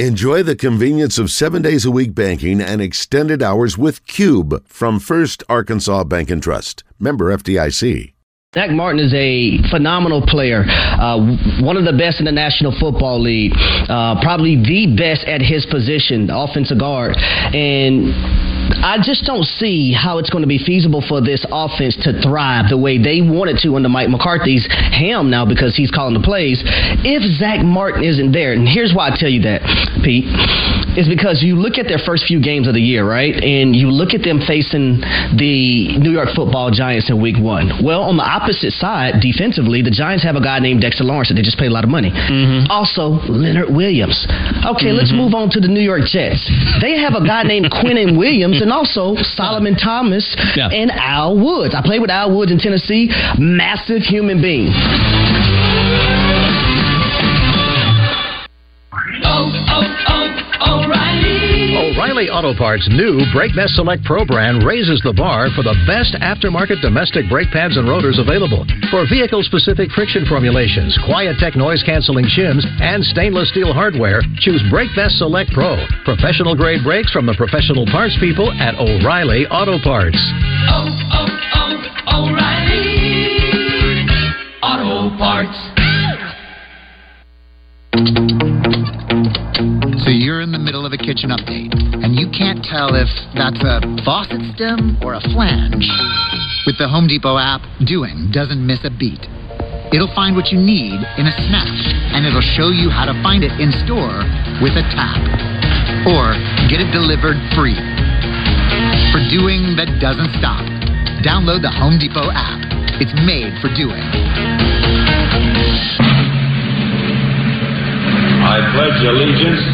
Enjoy the convenience of seven days a week banking and extended hours with Cube from First Arkansas Bank and Trust. Member FDIC. Zack Martin is a phenomenal player, uh, one of the best in the National Football League, uh, probably the best at his position, offensive guard. And I just don't see how it's going to be feasible for this offense to thrive the way they wanted to under Mike McCarthy's helm now because he's calling the plays. If Zack Martin isn't there, and here's why I tell you that, Pete, is because you look at their first few games of the year, right? And you look at them facing the New York football Giants in week one. Well, on the opposite side, defensively, the Giants have a guy named Dexter Lawrence that they just paid a lot of money. Mm-hmm. Also, Leonard Williams. Okay, mm-hmm. let's move on to the New York Jets. They have a guy named Quinnen Williams and also Solomon Thomas yeah. and Al Woods. I played with Al Woods in Tennessee. Massive human being. Oh, oh, oh, O'Reilly. O'Reilly Auto Parts' new Brake Best Select Pro brand raises the bar for the best aftermarket domestic brake pads and rotors available. For vehicle specific friction formulations, quiet tech noise canceling shims, and stainless steel hardware, choose Brake Best Select Pro. Professional grade brakes from the professional parts people at O'Reilly Auto Parts. Oh, oh, oh, O'Reilly Auto Parts. So you're in the middle of a kitchen update, and you can't tell if that's a faucet stem or a flange. With the Home Depot app, doing doesn't miss a beat. It'll find what you need in a snap, and it'll show you how to find it in store with a tap. Or get it delivered free. For doing that doesn't stop, download the Home Depot app. It's made for doing. I pledge allegiance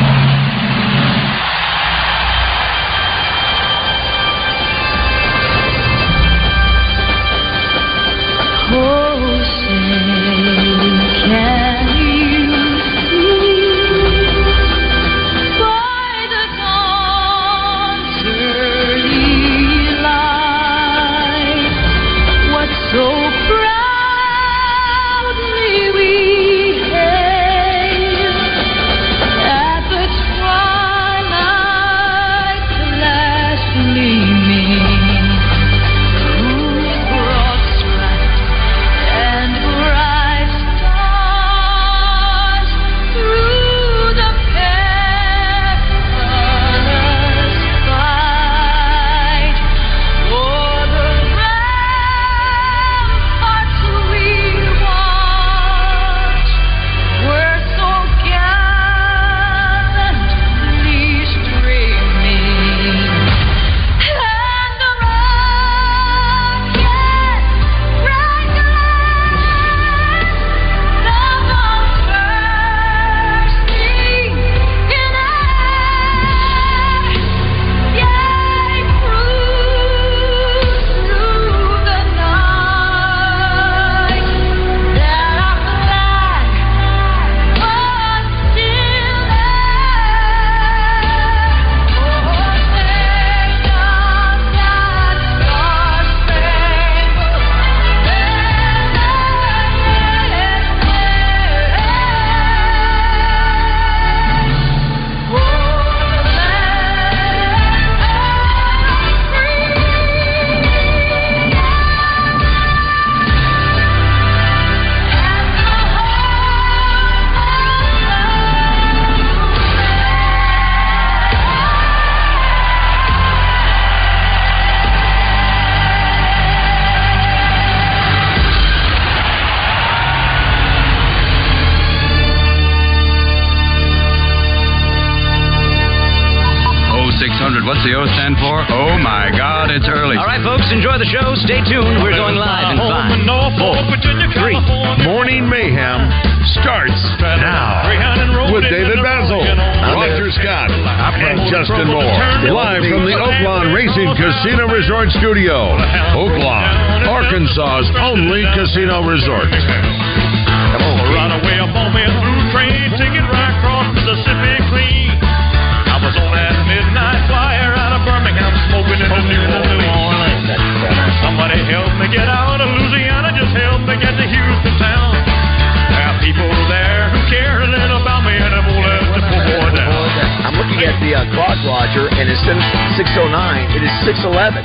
And instead of 6:09, it is 6:11.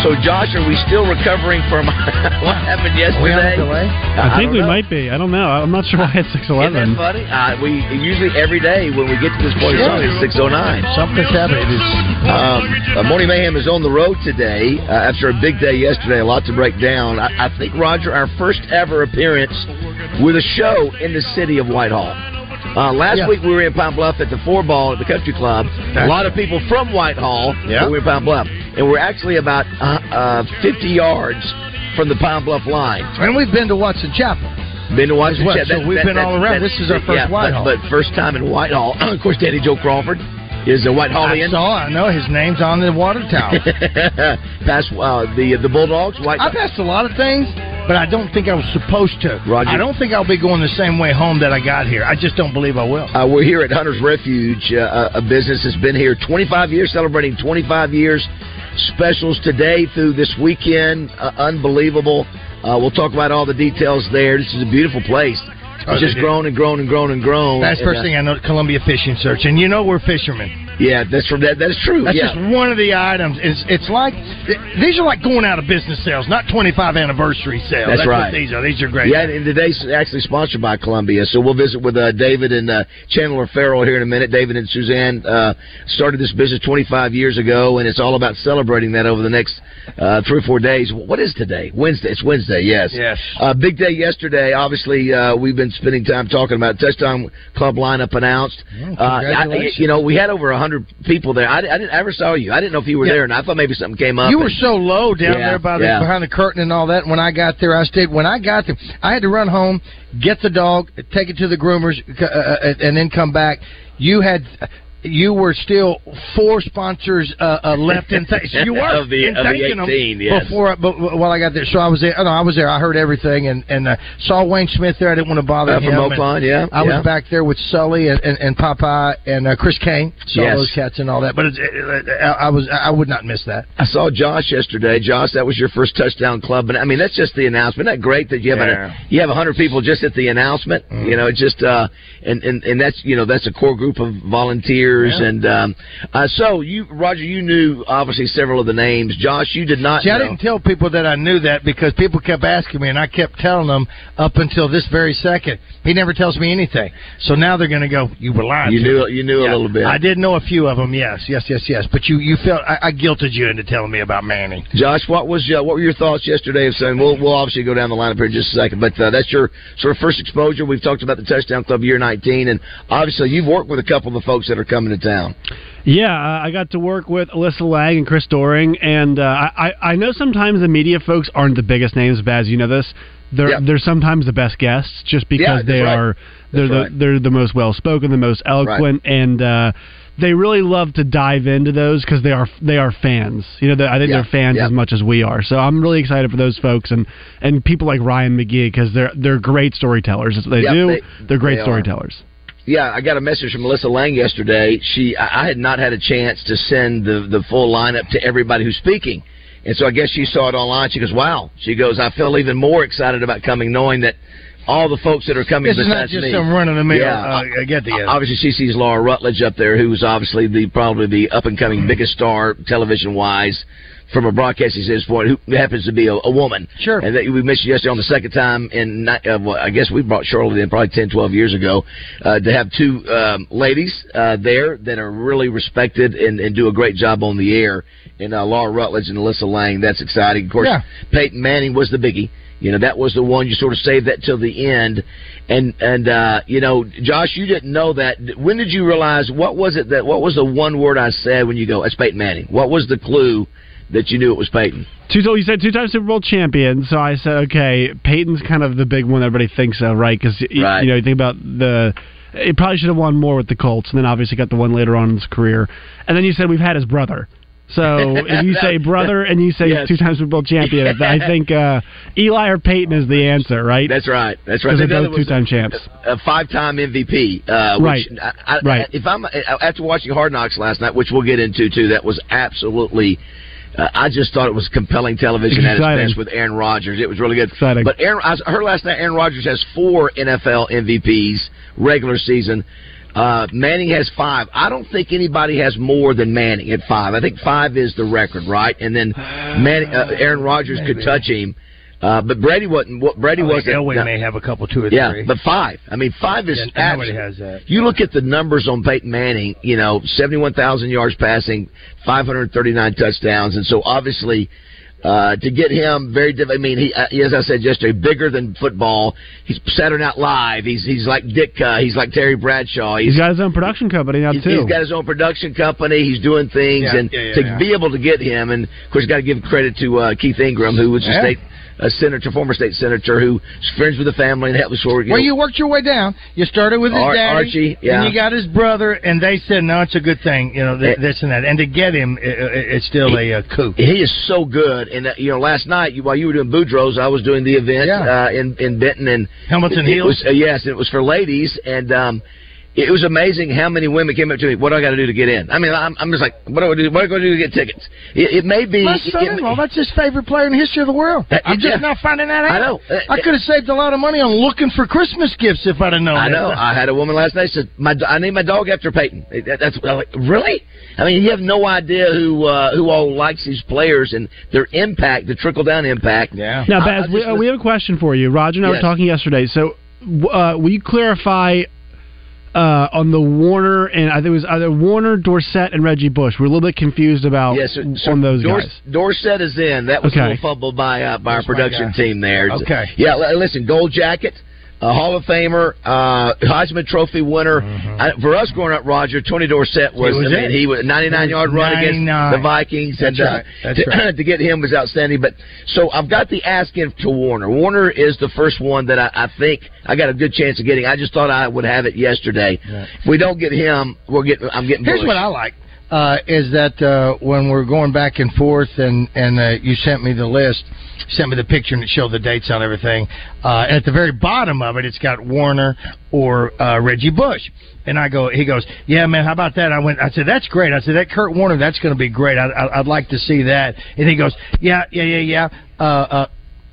So, Josh, are we still recovering from what happened yesterday? I think we might be. I don't know. I'm not sure why it's 611. Isn't that funny? Uh, we usually every day when we get to this point of the song, it's 6:09. Something's happening. Um, uh, Morning Mayhem is on the road today uh, after a big day yesterday. A lot to break down. I, I think Roger, our first ever appearance with a show in the city of Whitehall. Uh, last Yeah. week we were in Pine Bluff at the Four Ball at the Country Club. A lot of people from Whitehall. Yeah. We were in Pine Bluff, and we're actually about uh, uh, 50 yards from the Pine Bluff line. and we've been to Watson Chapel. Been to Watson well, Chapel. so we've been all around. This is our first yeah, but- Whitehall. But, first time in Whitehall. of course, Daddy Joe Crawford is a a I Whitehallian. saw. I know his name's on the water tower. Past uh, the the Bulldogs, White. I passed a lot of things, but I don't think I was supposed to. Roger. I don't think I'll be going the same way home that I got here. I just don't believe I will. Uh, we're here at Hunter's Refuge, uh, a business that's been here 25 years, celebrating 25 years. Specials today through this weekend, uh, unbelievable. Uh, we'll talk about all the details there. This is a beautiful place. Oh, It's they just grown and grown and grown and grown. That's the And, first uh, thing I know. Columbia Fishing Search, and you know we're fishermen. Yeah, that's from that. That is true. That's yeah. just one of the items. It's it's like these are like going out of business sales, not 25 anniversary sales. That's right. What these are. These are great. Yeah, and today's actually sponsored by Columbia, so we'll visit with uh, David and uh, Chandler Farrell here in a minute. David and Suzanne uh, started this business 25 years ago, and it's all about celebrating that over the next uh, three or four days. What is today? Wednesday. It's Wednesday. Yes. Yes. Uh, big day yesterday. Obviously, uh, we've been spending time talking about touchdown club lineup announced. Uh, I, you know, we had over 100 people there. I, I didn't I ever saw you. I didn't know if you were Yeah. there, and I thought maybe something came up. You were and- so low down Yeah, there by the behind the curtain and all that. When I got there, I stayed. When I got there, I had to run home, get the dog, take it to the groomers, uh, uh, and then come back. You had. You were still four sponsors uh, uh, left in. Th- you were Of the- in of the 18, them yes. before. But while I got there, so I was there. No, I was there. I heard everything and and uh, saw Wayne Smith there. I didn't want to bother Uh, him. and Oakland, yeah, I yeah. was back there with Sully and, and, and Popeye and uh, Chris Kane. Saw Yes. those cats and all that. But it, it, I was I would not miss that. I saw Josh yesterday. Josh, that was your first touchdown club, and I mean that's just the announcement. Isn't that great that you have Yeah. a, you have hundred people just at the announcement. You know, it's just uh, and, and and that's you know that's a core group of volunteers, Yeah. and um, uh, so you Roger, you knew obviously several of the names. Josh, you did not. See, I didn't tell people that I knew that because people kept asking me, and I kept telling them up until this very second. He never tells me anything, so now they're going to go. You were lying. You to knew me." you knew Yeah. a little bit. I did know a few of them. Yes, yes, yes, yes. But you, you felt I, I guilted you into telling me about Manning. Josh, what was uh, what were your thoughts yesterday of saying? We'll we'll obviously go down the line lineup here in just a second, but uh, that's your sort of first exposure. We've talked about the touchdown club year 19, and obviously you've worked with a couple of the folks that are coming to town. Yeah, uh, I got to work with Alyssa Lang and Chris Doering, and uh, I I know sometimes the media folks aren't the biggest names, Baz. You know this. They're Yeah. they're sometimes the best guests just because Yeah, they right. are they're That's the right. they're the most well spoken, the most eloquent, and uh, they really love to dive into those because they are they are fans. You know, I think Yeah, they're fans yeah. as much as we are. So I'm really excited for those folks and and people like Ryan McGee because they're they're great storytellers. That's what they Yeah, do. they- they, are great they storytellers. Yeah, I got a message from Alyssa Lang yesterday. She, I had not had a chance to send the the full lineup to everybody who's speaking, and so I guess she saw it online. She goes, "Wow!" She goes, "I feel even more excited about coming, knowing that all the folks that are coming This is not just me." some running the mill Yeah. uh, get together. Obviously, she sees Laura Rutledge up there, who's obviously the probably the up and coming biggest star television wise from a broadcasting standpoint, who happens to be a, a woman. Sure. And that we mentioned yesterday on the second time, and uh, well, I guess we brought Charlotte in probably 10, 12 years ago uh, to have two um, ladies uh, there that are really respected and, and do a great job on the air. And uh, Laura Rutledge and Alyssa Lang, that's exciting. Of course, Yeah. Peyton Manning was the biggie. You know, that was the one you sort of saved that till the end. And and uh, you know, Josh, you didn't know that. When did you realize what was it that what was the one word I said when you go, it's Peyton Manning? What was the clue that you knew it was Peyton? Two, you said two time Super Bowl champion. So I said, okay, Peyton's kind of the big one everybody thinks of, right? Because Right. you know you think about the. It probably should have won more with the Colts, and then obviously got the one later on in his career. And then you said we've had his brother. So if you say brother and you say Yes. two times Super Bowl champion, I think uh, Eli or Peyton is the answer, right? That's right. That's right. Because they're both two-time champs. a five-time MVP. Uh, Right. I, I, Right. If I'm after watching Hard Knocks last night, which we'll get into too, that was absolutely. Uh, I just thought it was compelling television at its best with Aaron Rodgers. It was really good. Exciting. But Aaron, I heard last night Aaron Rodgers has four NFL MVPs regular season. Uh, Manning has five. I don't think anybody has more than Manning at five. I think five is the record, right? And then Manning, uh, Aaron Rodgers could touch him. Uh, but Brady wasn't. what- Brady wasn't. Elway no. may have a couple, two or Yeah, three. but five. I mean, five is Yeah, nobody has that. You look at the numbers on Peyton Manning. You know, seventy-one thousand yards passing, five hundred thirty-nine touchdowns, and so obviously. Uh, to get him very, diff- I mean, he, uh, as I said yesterday, bigger than football. He's Saturday Night Live. He's he's like Dick. Uh, he's like Terry Bradshaw. He's got his own production company now He's- too. he's got his own production company. He's doing things, Yeah, and yeah, yeah, to yeah. be able to get him, and of course, got to give credit to uh, Keith Ingram, who was a Yeah. state a senator, former state senator, who's friends with the family and helped us forward. Well, you worked your way down. You started with his Ar- daddy, Archie, yeah. and you got his brother, and they said, "No, it's a good thing." You know, th- Eh. this and that. And to get him, i- i- it's still a, uh coup. He is so good, and uh, you know, last night you, while you were doing Boudreaux's, I was doing the event Yeah. uh, in in Benton, and Helmets and it, it heels? was uh, yes, it was for ladies, and um, it was amazing how many women came up to me. What do I got to do to get in? I mean, I'm, I'm just like, what do I do? What do I going to do to get tickets? It, it may be. My son-in-law, that's his favorite player in the history of the world. That- I'm just yeah. now finding that out. I know. Uh, I could have saved a lot of money on looking for Christmas gifts if I'd have known. I that. know. I had a woman last night said, "My, I named my dog after Peyton." That- That's I'm like, really. I mean, you have no idea who uh, who all likes these players and their impact, the trickle down impact. Yeah. Now, Baz, I we, just uh, we have a question for you. Roger and I were talking yesterday. So, uh, will you clarify uh, on the Warner and I think it was either Warner, Dorsett, and Reggie Bush? We're a little bit confused about Yes, sir. So on those Dors- guys. Dorsett is in. That was Okay. a little fumble by uh, by our That's my production team there. Okay. Yeah, li- listen, Gold Jacket, a Hall of Famer, uh, Heisman Trophy winner. I, for us growing up, Roger, Tony Dorsett was. Mm-hmm. Was I mean, he was a 99 yard run against the Vikings. That's and, uh, right. That's to, right. to get him was outstanding. But so I've got the ask in to Warner. Warner is the first one that I, I think I got a good chance of getting. I just thought I would have it yesterday. If we don't get him, we're getting. I'm getting. Here's Bush. what I like uh, is that uh, when we're going back and forth, and and uh, you sent me the list, sent me the picture and it showed the dates on everything. Uh, and at the very bottom of it, it's got Warner or uh, Reggie Bush. And I go, he goes, yeah, man, how about that? I went, I said, that's great. I said, that Kurt Warner, that's going to be great. I, I, I'd like to see that. And he goes, yeah, yeah, yeah, yeah. Uh, uh,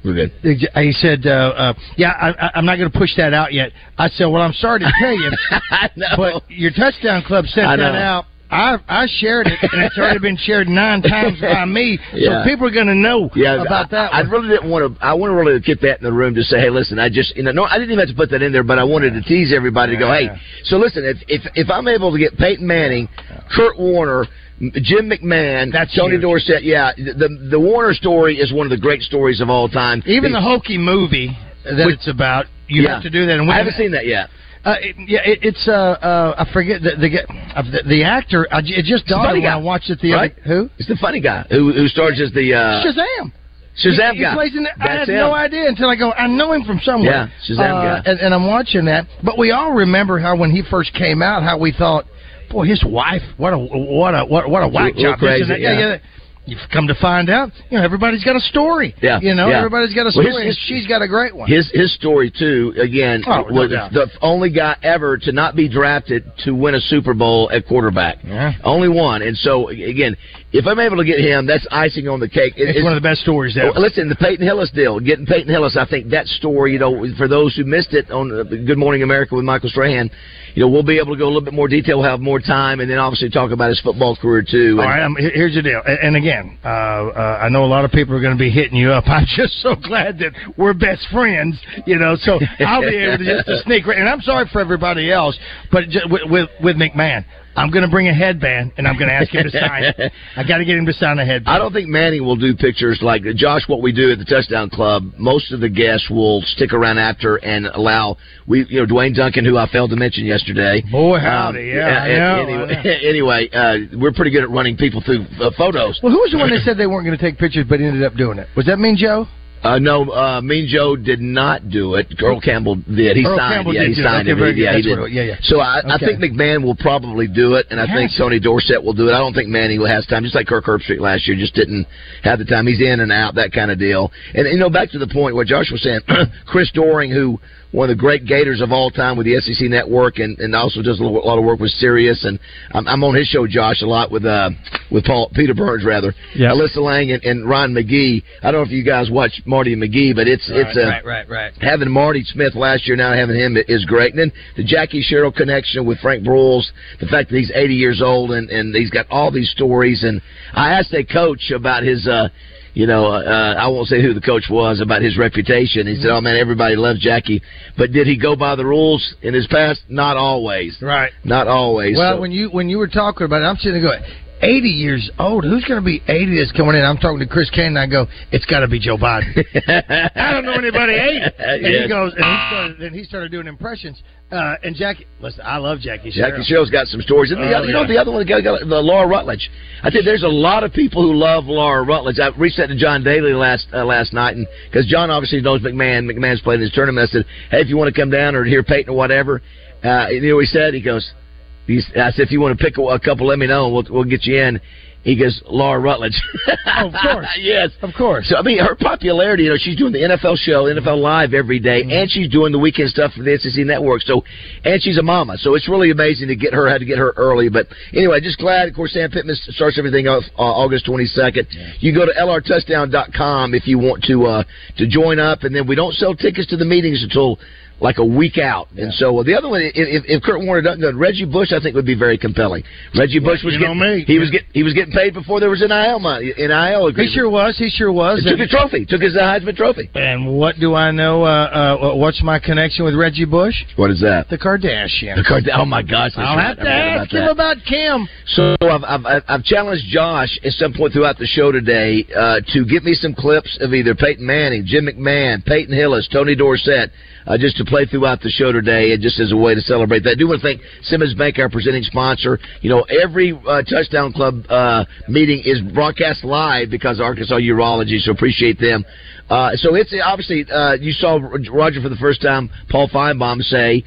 We're good. he said, uh, uh, "Yeah, I, I- I'm not going to push that out yet." I said, "Well, I'm sorry to tell you, but your touchdown club sent that out. I I shared it, and it's already been shared nine times by me. Yeah. So people are going to know yeah, about that. I, I really didn't want to. I want to really get that in the room to say, hey, listen, I just you know, no, I didn't even have to put that in there, but I wanted to tease everybody to go, hey, so listen, if if if I'm able to get Peyton Manning, Kurt Warner. Jim McMahon, That's Tony huge. Dorsett. Yeah, the the Warner story is one of the great stories of all time. Even the hokey movie that Which- it's about, you Yeah. have to do that. And we I haven't seen that yet. Uh, it, yeah, it, it's uh, uh, I forget the the, uh, the, the actor. I, it just dawned on me when guy, I watched it the right? other. Who? It's the funny guy who who stars as the uh, Shazam. Shazam he, he guy. in the, I had him. no idea until I go. I know him from somewhere. Yeah, Shazam Uh, guy. And, and I'm watching that, but we all remember how when he first came out, how we thought, boy, his wife, what a what a what, what a whack job. crazy, that. yeah. You've come to find out, you know, everybody's got a story. Yeah, You know, yeah. everybody's got a Well, story, his- she's got a great one. His his story too. Again, Oh, was doubt. the only guy ever to not be drafted to win a Super Bowl at quarterback. Yeah. Only one. And so again, if I'm able to get him, that's icing on the cake. It- it's, one of the best stories ever. Listen, the Peyton Hillis deal, getting Peyton Hillis, I think that story, you know, for those who missed it on uh, Good Morning America with Michael Strahan, you know, we'll be able to go a little bit more detail, we'll have more time, and then obviously talk about his football career too. All And- right, um, here- here's the deal. And, and again, uh, uh, I know a lot of people are going to be hitting you up. I'm just so glad that we're best friends, you know. So I'll be able to just to sneak. Right, and I'm sorry for everybody else, but ju- with with, with McMahon, I'm going to bring a headband and I'm going to ask him to sign it. I got to get him to sign a headband. I don't think Manny will do pictures like Josh. What we do at the Touchdown Club, most of the guests will stick around after and allow we, you know, Dwayne Duncan, who I failed to mention yesterday. Boy, howdy, Um, yeah, know, anyway, anyway uh, we're pretty good at running people through uh, photos. Well, who was the one that said they weren't going to take pictures but ended up doing it? Was that Mean Joe? Uh, no, uh, Mean Joe did not do it. Earl Campbell did. He Earl signed. Campbell yeah, he signed Okay, it. yeah, he did. yeah, yeah. So I, I think McMahon will probably do it, and I think. Tony Dorsett will do it. I don't think Manning has time, just like Kirk Herbstreit last year, just didn't have the time. He's in and out, that kind of deal. And you know, back to the point what Josh was saying, Chris Doring, who one of the great Gators of all time with the SEC Network, and, and also does a lot of work with Sirius. And I'm, I'm on his show, Josh, a lot with uh, with Paul Peter Burns rather. Yep. Alyssa Lang and, and Ron McGee. I don't know if you guys watch Marty and McGee, but it's it's a right, right, right. having Marty Smith last year, now having him is great. And then the Jackie Sherrill connection with Frank Broyles, the fact that he's 80 years old and, and he's got all these stories. And I asked a coach about his, uh, you know, uh, I won't say who the coach was, about his reputation. He said, oh man, everybody loves Jackie. But did he go by the rules in his past? Not always. Right. Not always. Well, So- when you when you were talking about it, I'm sitting there going, 80 years old. Who's going to be 80 that's coming in? I'm talking to Chris Kane, and I go, it's got to be Joe Biden. I don't know anybody 80. And he goes, and he started, then he started doing impressions. Uh, and Jackie, listen, I love Jackie. Jackie Sherrill. Sherrill's got some stories. And the Oh, other, you know, the other one, got, got the Laura Rutledge. I think there's a lot of people who love Laura Rutledge. I reached out to John Daly last uh, last night, and because John obviously knows McMahon, McMahon's played in his tournament. I said, "Hey, if you want to come down or hear Peyton or whatever," uh, you know, what he said, he goes, he's, "I said if you want to pick a, a couple, let me know, and we'll we'll get you in." He goes, Laura Rutledge. Oh, of course. yes. Of course. So I mean, her popularity. You know, she's doing the NFL show, NFL Live every day, Mm-hmm. and she's doing the weekend stuff for the SEC Network. So, and she's a mama. So it's really amazing to get her. Had to get her early, but anyway, just glad. Of course, Sam Pittman starts everything off uh, August twenty second. You go to lrtouchdown.com if you want to uh, to join up, and then we don't sell tickets to the meetings until. Like a week out, and so uh, the other one, if, if Kurt Warner doesn't go, Reggie Bush, I think would be very compelling. Reggie Bush was getting me. he was getting he was getting paid before there was an NIL money, NIL He agreement. sure was. He sure was. He took a trophy. Took his Heisman Trophy. And what do I know? Uh, uh, what's my connection with Reggie Bush? What is that? The Kardashian. The Card- oh my gosh! I'll right. have to ask about him about Kim. So I've, I've, I've- I've challenged Josh at some point throughout the show today uh, to get me some clips of either Peyton Manning, Jim McMahon, Peyton Hillis, Tony Dorsett, uh, just to play throughout the show today, and just as a way to celebrate that. I do want to thank Simmons Bank, our presenting sponsor. You know, every uh, Touchdown Club uh, meeting is broadcast live because of Arkansas Urology, so appreciate them. Uh, so it's obviously uh, you saw Roger for the first time. Paul Finebaum say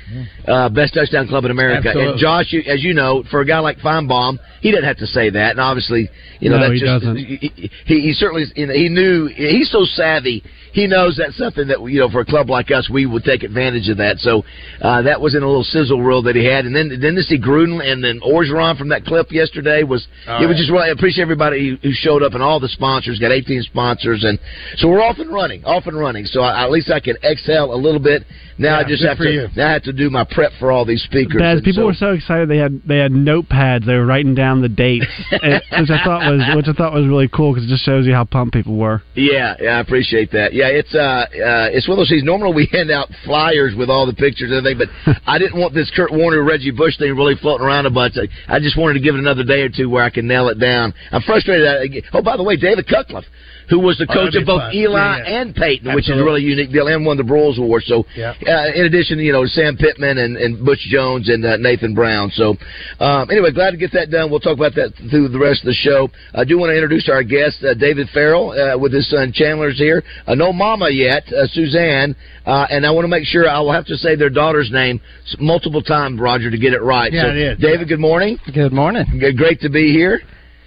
uh, best touchdown club in America. Absolutely. And Josh, you, as you know, for a guy like Feinbaum, he didn't have to say that. And obviously, you know No, that's he just doesn't. He, he, he certainly you know, he knew he's so savvy. He knows that's something that you know for a club like us we would take advantage of that. So uh, that was in a little sizzle reel that he had. And then then to see Gruden and then Orgeron from that clip yesterday was All it was right. just really I appreciate everybody who, who showed up and all the sponsors got 18 sponsors and so we're off and running, off and running. So I, at least I can exhale a little bit. Now I just have to you. now I have to do my prep for all these speakers. Baz, people so- were so excited they had they had notepads. They were writing down the dates, and- which I thought was which I thought was really cool because it just shows you how pumped people were. Yeah, yeah, I appreciate that. Yeah, it's uh, uh, it's one of those things. Normally we hand out flyers with all the pictures and everything, but I didn't want this Kurt Warner, Reggie Bush thing really floating around a bunch. I, I just wanted to give it another day or two where I can nail it down. I'm frustrated. I, oh, by the way, David Cutcliffe, who was the Oh, coach that'd of both fun. Eli Yeah, yeah. and Peyton, which is a really unique deal, and won the Broyles Award. So, Yeah. uh, in addition, you know, Sam Pittman and, and Butch Jones and uh, Nathan Brown. So, um, anyway, glad to get that done. We'll talk about that through the rest of the show. I do want to introduce our guest, uh, David Farrell, uh, with his son Chandler's here. Uh, no mama yet, uh, Suzanne, uh, and I want to make sure I will have to say their daughter's name multiple times, Roger, to get it right. Yeah, so, it is. David, good morning. Good morning. Great to be here.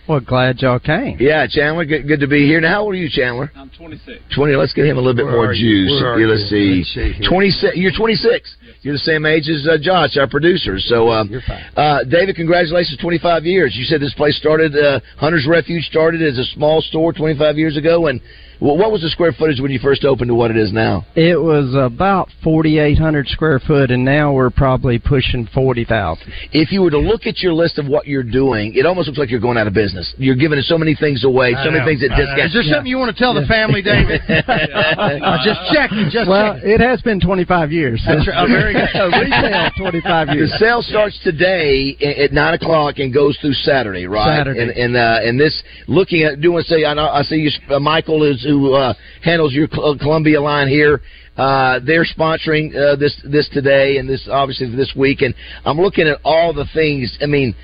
Well, glad y'all came. Yeah, Chandler, good, good to be here. Now, how old are you, Chandler? I'm 26. 20. Let's get him a little bit Where more are you? juice. Where are let's you? see. Let's see 26. You're 26. You're the same age as uh, Josh, our producer. So, uh, You're fine. uh, David, congratulations, 25 years. You said this place started, uh, Hunter's Refuge started as a small store 25 years ago. And well, what was the square footage when you first opened to what it is now? It was about 4,800 square foot, and now we're probably pushing 40,000. If you were to look at your list of what you're doing, it almost looks like you're going out of business. You're giving so many things away, I so many things at discount. Is there something you want to tell the family, David? I just checking. Just well, checking. it has been 25 years. That's right. Oh, very good. Retail 25 years. The sale starts today at nine o'clock and goes through Saturday, right? Saturday. And and uh, and this looking at doing say I know I see you uh, Michael is who uh, handles your Columbia line here. Uh, they're sponsoring uh, this this today and this obviously this week, and I'm looking at all the things. I mean.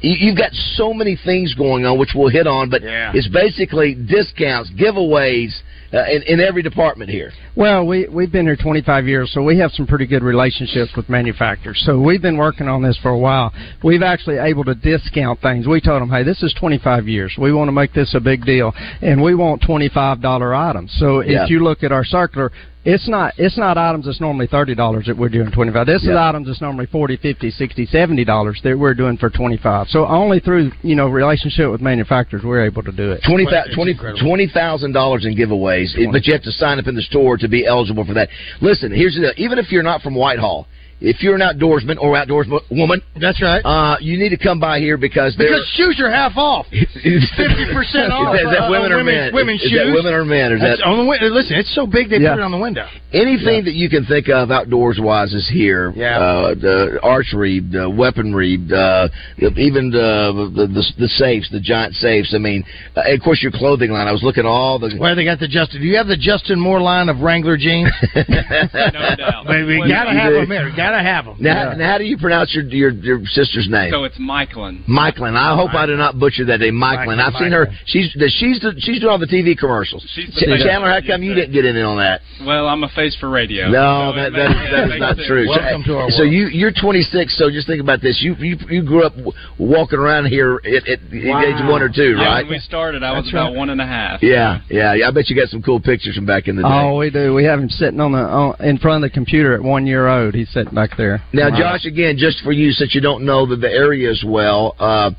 you- You've got so many things going on, which we'll hit on, but Yeah. it's basically discounts, giveaways, uh, in, in every department here. Well, we we've been here 25 years, so we have some pretty good relationships with manufacturers. So we've been working on this for a while. We've actually able to discount things. We told them, hey, this is 25 years. We want to make this a big deal, and we want 25 dollar items. So Yeah. if you look at our circular. It's not it's not items that's normally thirty dollars that we're doing twenty five. This is items that's normally forty, fifty, sixty, seventy dollars that we're doing for twenty five. So only through you know relationship with manufacturers we're able to do it. Twenty twenty thousand dollars in giveaways, it- but you have to sign up in the store to be eligible for that. Listen, here's the even if you're not from Whitehall, if you're an outdoorsman or outdoors woman, that's right. Uh, you need to come by here because Because shoes are half off. Fifty percent off. Is that, is that uh, women or women's, men? Women's is, shoes. Is that women or men? Or is That's that on the window. Listen, it's so big they Yeah. put it on the window. anything that you can think of outdoors wise is here? Yeah. Uh, the archery, the weaponry, uh, even the, the the the safes, the giant safes. I mean, uh, of course your clothing line. I was looking at all the. Where they got the Justin? Do you have the Justin Moore line of Wrangler jeans? no doubt. But we gotta have them here. Gotta have them. Now, now, how do you pronounce your your, your sister's name? So it's Michaelin. Michaelin. I hope I do not butcher that name. Michaelin. I've seen her. She's the, she's the, she's doing all the TV commercials. She's the Ch- Chandler, how come you didn't get in on that? Well, I'm a face for radio. No, So that, it that, that it is makes not sense. true. Welcome to our world. so you you're 26. So just think about this. You you, you grew up walking around here at, at the age one or two, Yeah, right? when we started, I was That's about right. one and a half. Yeah, yeah, yeah. I bet you got some cool pictures from back in the day. Oh, we do. We have him sitting on the on, in front of the computer at one year old. He's sitting back there. Now, Wow. Josh, again, just for you, since you don't know the, the area as well, uh,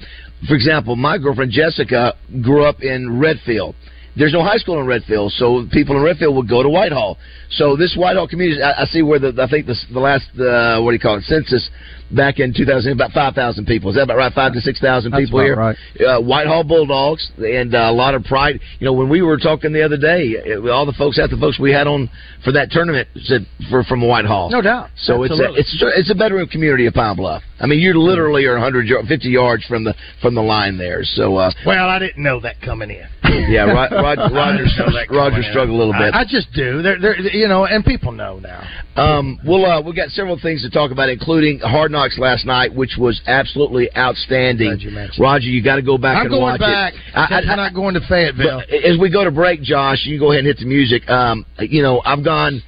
for example, my girlfriend Jessica grew up in Redfield. There's no high school in Redfield, so people in Redfield would go to Whitehall. So this Whitehall community, I, I see where the I think the, the last uh, what do you call it census back in 2000 about 5,000 people. Is that about right? Five to six thousand people here. right. Uh, Whitehall Bulldogs and uh, a lot of pride. You know, when we were talking the other day, it, all the folks, half the folks we had on for that tournament said for from Whitehall. No doubt. So it's a, it's a- it's a bedroom community of Pine Bluff. I mean, you literally are 100 yard, 50 yards from the from the line there. So uh, Well, I didn't know that coming in. yeah, Rod, Rod, Roger I didn't know that Roger struggled a little bit. I, I just do. They're, they're, you know, and people know now. Um, well, uh, we've got several things to talk about, including Hard Knocks last night, which was absolutely outstanding. Glad you Roger, you got to go back I'm and watch back. it. I- Since I- we're not going to Fayetteville. But as we go to break, Josh, you go ahead and hit the music. Um, you know, I've gone.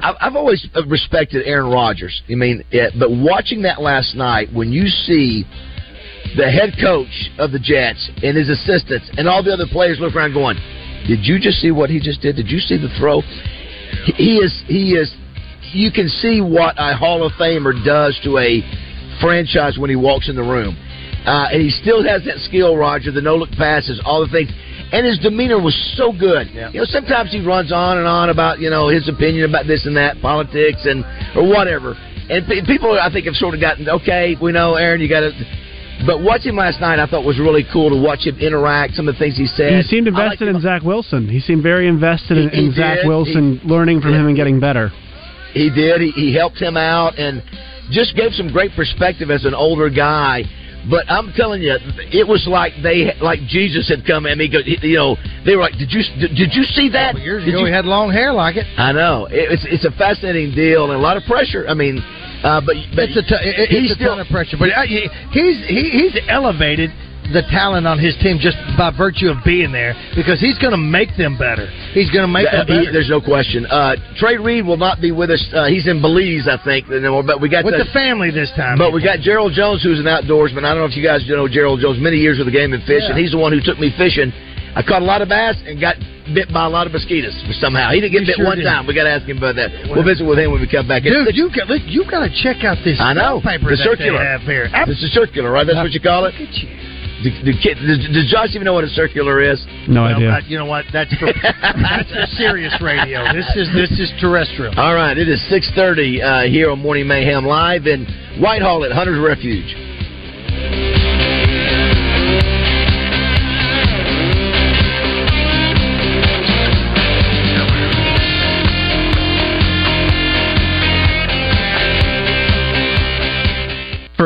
I've, I've always respected Aaron Rodgers. I mean, yeah, but watching that last night, when you see the head coach of the Jets and his assistants and all the other players look around, going, "Did you just see what he just did? Did you see the throw? He- is. He is. You can see what a Hall of Famer does to a franchise when he walks in the room. Uh, and he still has that skill, Roger, the no look passes, all the things. And his demeanor was so good. You know, sometimes he runs on and on about, you know, his opinion about this and that, politics and or whatever. And pe- people, I think, have sort of gotten, okay, we know, Aaron, you got to. But watching last night, I thought was really cool to watch him interact. Some of the things he said. He seemed invested in Zach Wilson. He seemed very invested in, He- he in Zach did. Wilson, learning from him and getting better. He did. He, he helped him out and just gave some great perspective as an older guy. But I'm telling you, it was like they like Jesus had come and he go, you know, they were like, "Did you did, did you see that?" Couple years Did ago, you- he had long hair like it. I know It- it's it's a fascinating deal and a lot of pressure. I mean, uh, but but It's a, t- it, he's it's a still ton of pressure, but uh, he- he's he, he's elevated the talent on his team just by virtue of being there because he's going to make them better. He's going to make Uh, them he- better. there's no question. Uh, Trey Reed will not be with us. Uh, he's in Belize, I think. But we got with the, the family this time. But we got Gerald Jones, who's an outdoorsman. I don't know if you guys know Gerald Jones. Many years with the game and fish, Yeah. and he's the one who took me fishing. I caught a lot of bass and got bit by a lot of mosquitoes somehow. He didn't get He bit sure one did. time. We got to ask him about that. We'll visit with him when we come back. It's Dude, the- you got you got to check out this I know paper the that circular. they have here. It's a circular, right? That's what you call it. Look at you. Do, do, does, does Josh even know what a circular is? No Well, idea. uh, you know what? That's for, that's for Sirius radio. This is this is terrestrial. All right, it is 6:30 uh, here on Morning Mayhem live in Whitehall at Hunter's Refuge.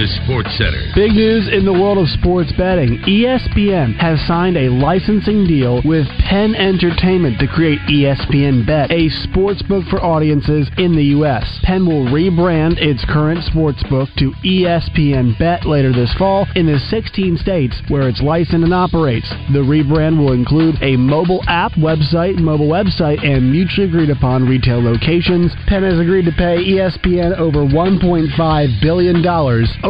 Is Sports Center. Big news in the world of sports betting. ESPN has signed a licensing deal with Penn Entertainment to create ESPN Bet, a sports book for audiences in the U.S. Penn will rebrand its current sports book to ESPN Bet later this fall in the 16 states where it's licensed and operates. The rebrand will include a mobile app, website, mobile website, and mutually agreed upon retail locations. Penn has agreed to pay ESPN over $1.5 billion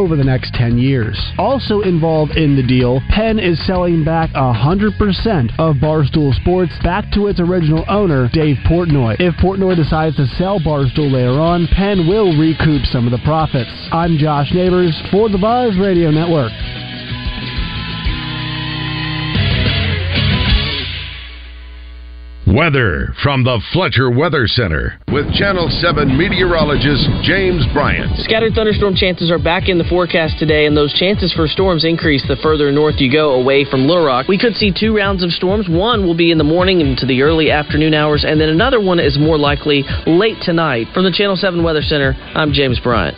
over the next 10 years. Also involved in the deal, Penn is selling back 100% of Barstool Sports back to its original owner, Dave Portnoy. If Portnoy decides to sell Barstool later on, Penn will recoup some of the profits. I'm Josh Neighbors for the Buzz Radio Network. Weather from the Fletcher Weather Center with Channel 7 meteorologist James Bryant. Scattered thunderstorm chances are back in the forecast today, and those chances for storms increase the further north you go away from Little Rock. We could see two rounds of storms. One will be in the morning into the early afternoon hours, and then another one is more likely late tonight. From the Channel 7 Weather Center, I'm James Bryant.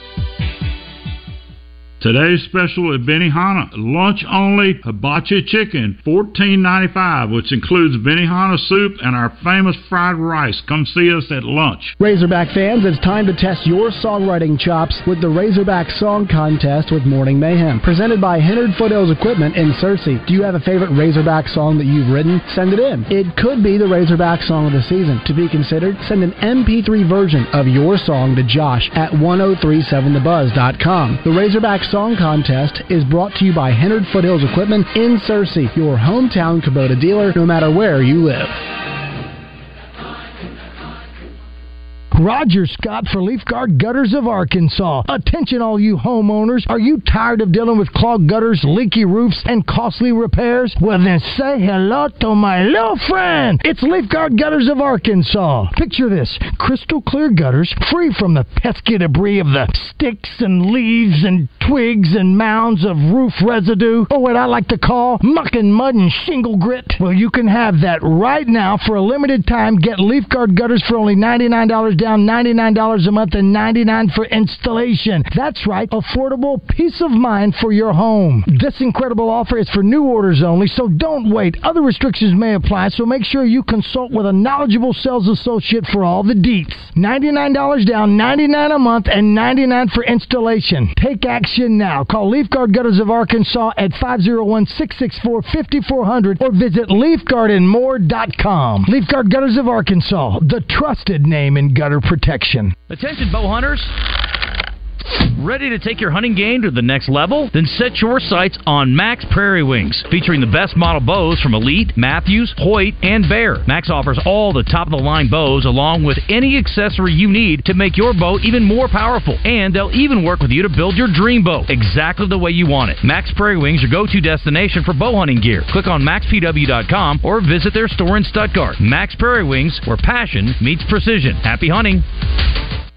Today's special at Benihana, lunch only hibachi chicken, fourteen ninety five, which includes Benihana soup and our famous fried rice. Come see us at lunch. Razorback fans, it's time to test your songwriting chops with the Razorback Song Contest with Morning Mayhem, presented by Hennard Foothills Equipment in Searcy. Do you have a favorite Razorback song that you've written? Send it in. It could be the Razorback song of the season. To be considered, send an MP3 version of your song to Josh at 1037thebuzz.com. The Razorback Song Contest is brought to you by Hennard Foothills Equipment in Searcy, your hometown Kubota dealer, no matter where you live. Roger Scott for Leaf Guard Gutters of Arkansas. Attention, all you homeowners. Are you tired of dealing with clogged gutters, leaky roofs, and costly repairs? Well, then say hello to my little friend. It's Leaf Guard Gutters of Arkansas. Picture this crystal clear gutters, free from the pesky debris of the sticks and leaves and twigs and mounds of roof residue, or what I like to call muck and mud and shingle grit. Well, you can have that right now for a limited time. Get Leaf Guard Gutters for only $99 down, $99 a month, and 99 for installation. That's right, affordable peace of mind for your home. This incredible offer is for new orders only, so don't wait. Other restrictions may apply, so make sure you consult with a knowledgeable sales associate for all the deets. $99 down, $99 a month, and $99 for installation. Take action now. Call Leaf Guard Gutters of Arkansas at 501-664-5400 or visit leafguardandmore.com. Leaf Guard Gutters of Arkansas, the trusted name in gutter protection. Attention, bow hunters. Ready to take your hunting game to the next level? Then set your sights on Mack's Prairie Wings, featuring the best model bows from Elite, Mathews, Hoyt, and Bear. Mack's offers all the top of the line bows along with any accessory you need to make your bow even more powerful. And they'll even work with you to build your dream bow exactly the way you want it. Mack's Prairie Wings, your go to destination for bow hunting gear. Click on mackspw.com or visit their store in Stuttgart. Mack's Prairie Wings, where passion meets precision. Happy hunting.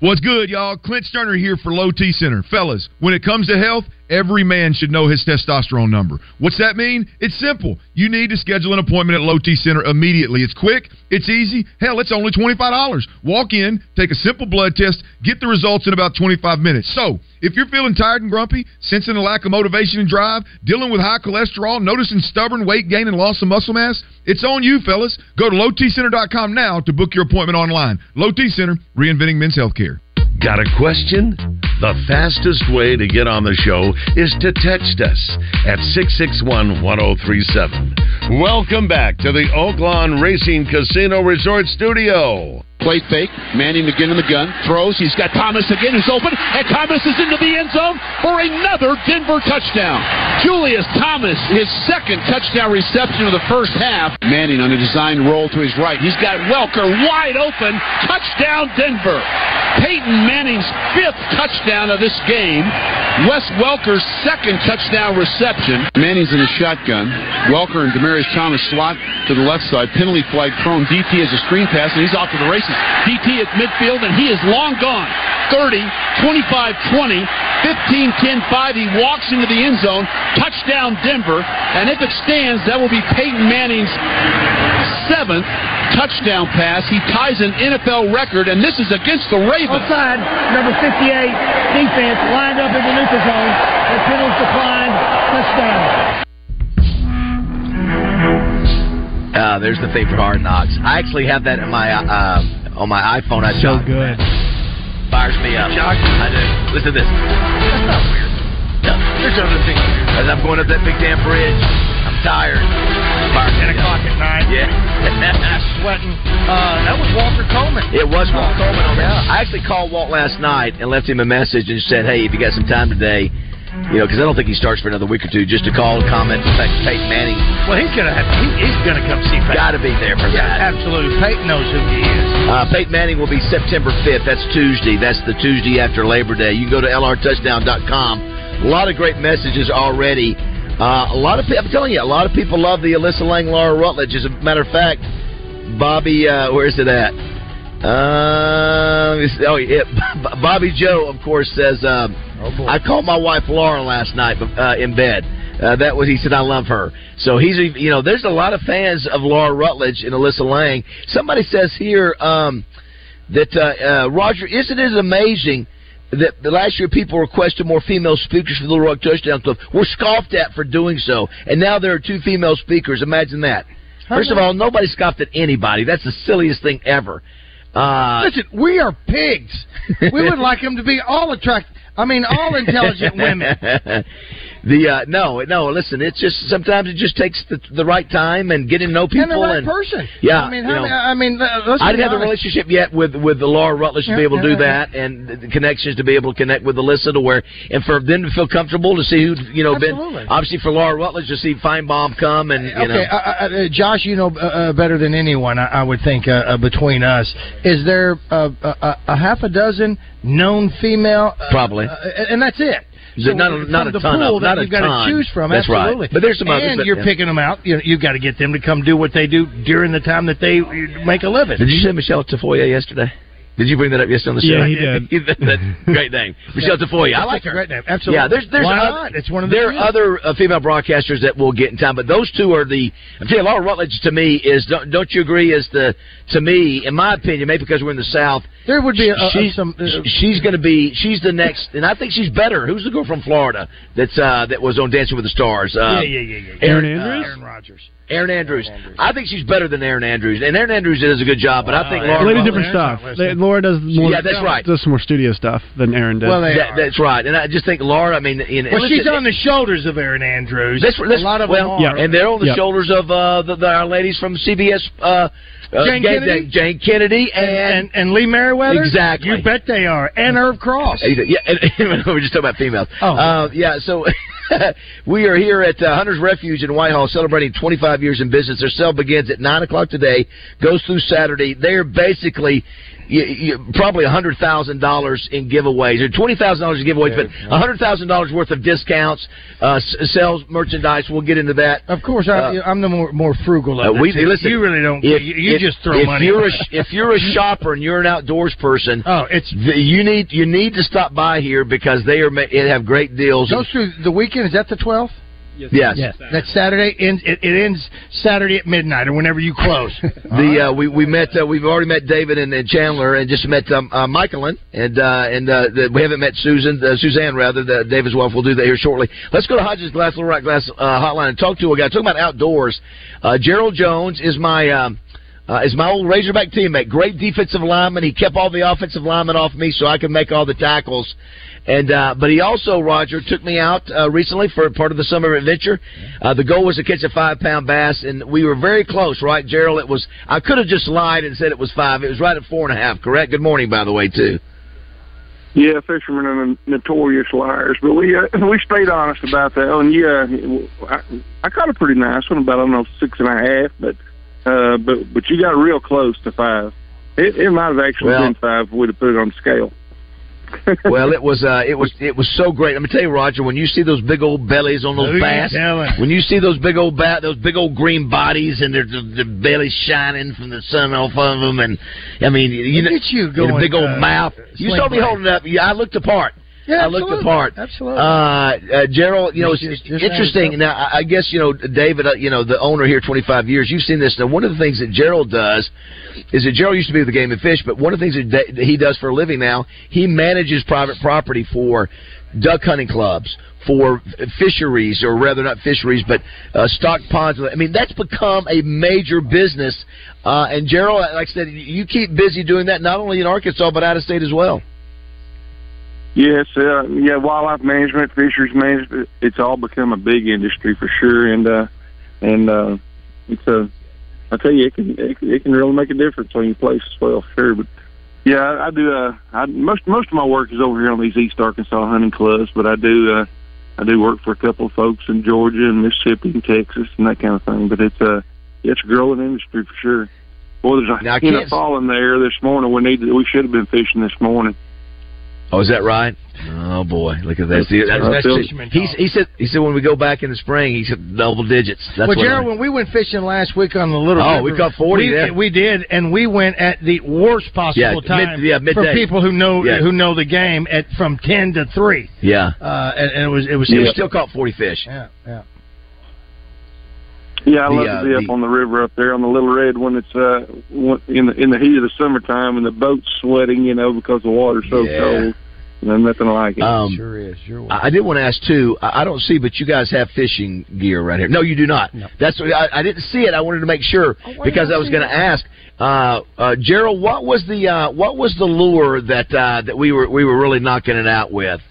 What's good, y'all? Clint Sterner here for Low T Center. Fellas, when it comes to health, every man should know his testosterone number. What's that mean? It's simple. You need to schedule an appointment at Low T Center immediately. It's quick, it's easy. Hell, it's only $25. Walk in, take a simple blood test, get the results in about 25 minutes. So, if you're feeling tired and grumpy, sensing a lack of motivation and drive, dealing with high cholesterol, noticing stubborn weight gain and loss of muscle mass, it's on you, fellas. Go to lowtcenter.com now to book your appointment online. Low T Center, reinventing men's healthcare. Got a question? The fastest way to get on the show is to text us at 661 1037. Welcome back to the Oaklawn Racing Casino Resort Studio. Play fake. Manning again in the gun. Throws. He's got Thomas again who's open. And Thomas is into the end zone for another Denver touchdown. Julius Thomas, his second touchdown reception of the first half. Manning on a design roll to his right. He's got Welker wide open. Touchdown Denver. Peyton Manning's fifth touchdown of this game. Wes Welker's second touchdown reception. Manning's in a shotgun. Welker and Demaryius Thomas slot to the left side. Penalty flag thrown. DT as a screen pass, and he's off to the races. DT at midfield, and he is long gone. 30, 25, 20, 15, 10, 5. He walks into the end zone. Touchdown Denver. And if it stands, that will be Peyton Manning's seventh touchdown pass. He ties an NFL record, and this is against the Ravens. Offside, number 58, defense lined up in the neutral zone. The penalty declined. Touchdown. Uh, there's the thing for Hard Knocks. I actually have that in my uh, on my iPhone. I So jot- good. Fires me up. I do. Listen to this. That's not weird. No, there's other things. As I'm going up that big damn bridge, I'm tired. Fires Ten me o'clock up. at night. Yeah. Sweating. Uh, that was Walter Coleman. It was Walt Coleman on. Yeah. I actually called Walt last night and left him a message and said, "Hey, if you got some time today, you know, because I don't think he starts for another week or two, just to call comment. In fact, Peyton Manning Well, he's gonna have. He, he's gonna come see. Peyton. got to be there for Yeah, that. absolutely. Peyton knows who he is. Uh, Peyton Manning will be September 5th. That's Tuesday. That's the Tuesday after Labor Day. You can go to lrtouchdown.com. A lot of great messages already. Uh, a lot of I'm telling you, a lot of people love the Alyssa Lang, Laura Rutledge. As a matter of fact, Bobby, uh, where's it at? Uh, let me see. oh, yeah, Bobby Joe, of course, says, um, I called my wife Laura last night uh, in bed. Uh, that was he said I love her. So he's you know there's a lot of fans of Laura Rutledge and Alyssa Lang. Somebody says here um, that uh, uh, Roger, isn't it amazing that the last year people requested more female speakers for the Little Rock Touchdown Club? We're scoffed at for doing so, and now there are two female speakers. Imagine that. First of all, nobody scoffed at anybody. That's the silliest thing ever. Uh, Listen, we are pigs. we would like them to be all attractive. I mean, all intelligent women. the uh, no, no. Listen, it's just sometimes it just takes the, the right time and getting to know people and the right person. Yeah, I mean, you know. I mean, let's I didn't have the relationship yet with with the Laura Rutledge to Yeah, be able to yeah, do yeah. that, and the connections to be able to connect with Alyssa to where, and for them to feel comfortable to see who you know Absolutely. been obviously for Laura Rutledge to see Finebaum come and you Okay, know. uh, uh, uh, Josh, you know uh, uh, better than anyone, I, I would think, uh, uh, between us. Is there uh, a, a, a half a dozen known female? Uh, Probably. and that's it. It not a- not a the ton of- pool that not you've got to choose from. That's right. absolutely. But there's some others, and you're yeah. picking them out. You know, you've got to get them to come do what they do during the time that they make a living. Did you say Michelle Tafoya yesterday? Did you bring that up yesterday on the show? Yeah, he did. That's a great name, Michelle Tafoya. I like her. great name. Absolutely. Yeah, there's there's Why not? It's one of the there are other uh, female broadcasters that we'll get in time, but those two are the. I'm telling you, Laura Rutledge to me is don't, don't you agree? Is the to me, in my opinion, maybe because we're in the South, There would be a, a, she's, some. Uh, she's going to be she's the next, and I think she's better. Who's the girl from Florida that's uh, that was on Dancing with the Stars? Uh, yeah, yeah, yeah, yeah. Erin Uh, Andrews? Aaron Rodgers. Erin Andrews. I think she's better than Erin Andrews, and Erin Andrews does a good job. But I think Laura Well, they do different stuff. They, Laura does more. Yeah, that's right. Does some more studio stuff than Erin does. That- that's right, and I just think Laura. I mean, in, Well, and she's on the shoulders of Erin Andrews. That's, that's, a lot of well, them are. and they're on the Yep. shoulders of uh, the, the, our ladies from CBS. Uh, uh, Jayne Game Kennedy? Day. Jayne Kennedy and, and, and Lee Meriwether. Exactly. You bet they are. And Irv Cross. Yeah, and, we're just talking about females. Oh. Uh, yeah, so we are here at uh, Hunter's Refuge in Whitehall celebrating 25 years in business. Their sale begins at 9 o'clock today, goes through Saturday. They're basically. You, you, probably a hundred thousand dollars in giveaways, or twenty thousand dollars in giveaways, but a hundred thousand dollars worth of discounts, uh, sales, merchandise. We'll get into that. Of course, I, Uh, I'm the more more frugal of uh, the we listen. You really don't. If, you you if- just throw if money. You're a, if you're a shopper and you're an outdoors person, oh, it's you need you need to stop by here because they are they have great deals. goes through the weekend. Is that the 12th? Yes. yes That's Saturday. Ends, it, it ends Saturday at midnight or whenever you close. The uh, we we met uh, we've already met David and, and Chandler and just met um, uh, Michaelin and uh, and uh, the, we haven't met Susan uh, Suzanne rather the, David's as well. We'll do that here shortly. Let's go to Hodges Glass Little Rock Glass uh, Hotline and talk to a guy talking about outdoors. Uh, Gerald Jones is my. Um, uh, is my old Razorback teammate. Great defensive lineman. He kept all the offensive linemen off me so I could make all the tackles. And uh, but he also Roger took me out uh, recently for part of the summer adventure. Uh, the goal was to catch a five pound bass, and we were very close, right, Gerald? It was I could have just lied and said it was five. It was right at four and a half. Correct. Good morning, by the way, too. Yeah, fishermen are notorious liars, but we uh, we stayed honest about that. And yeah, I, I caught a pretty nice one, about I don't know six and a half, but uh, but but you got real close to five. It, it might have actually Well- been five if we'd have put it on scale. well, it was uh, it was it was so great. Let me tell you, Roger, when you see those big old bellies on those you bass, telling? when you see those big old bat, those big old green bodies, and their their bellies shining from the sun off of them, and I mean, you Look know, at you and a going, big old uh, mouth. You sling saw me holding it up. Yeah, I looked apart. Yeah, I looked absolutely. the part. Absolutely. Uh, uh, Gerald, you know, it's Just- it's interesting. Now, I I guess you know, David, uh, you know, the owner here, twenty five years. You've seen this. Now, one of the things that Gerald does is that Gerald used to be with the Game and Fish, but one of the things that da- that he does for a living now, he manages private property for duck hunting clubs. For fisheries, or rather not fisheries, but uh, stock ponds. I mean, that's become a major business. Uh, and Gerald, like I said, you keep busy doing that not only in Arkansas but out of state as well. Yes, uh, yeah, wildlife management, fisheries management, it's all become a big industry for sure, and uh, and uh, it's a, I tell you, it can it, can- it can really make a difference on your place as well, sure. But yeah, I, I do. Uh, I most most of my work is over here on these East Arkansas hunting clubs, but I do uh, I do work for a couple of folks in Georgia and Mississippi and Texas and that kind of thing. But it's a it's a growing industry for sure. Boy, there's a Now, fall in there this morning. We need we should have been fishing this morning. Oh, is that right? Oh boy, look at that. See, that's, that's, Fisherman he's, he said. He said when we go back in the spring, he said double digits. That's well, what Gerald, when we went fishing last week on the Little Oh, River, we caught 40 we, there. We did, and we went at the worst possible Yeah, mid- time yeah, for people who know Yeah. who know the game at from ten to three. yeah, Uh, and, and it was it was we still caught forty fish. Yeah, yeah. Yeah, I The, love uh, to be up the- on the river up there on the Little Red when it's uh in the in the heat of the summertime and the boat's sweating, you know, because the water's so Yeah. cold. No, nothing like it. Um, sure is. Sure I, I did want to ask too. I, I don't see, but you guys have fishing gear right here. No, you do not. That's I, I didn't see it. I wanted to make sure because I was going to ask uh, uh, Gerald, what was the uh, what was the lure that uh, that we were we were really knocking it out with?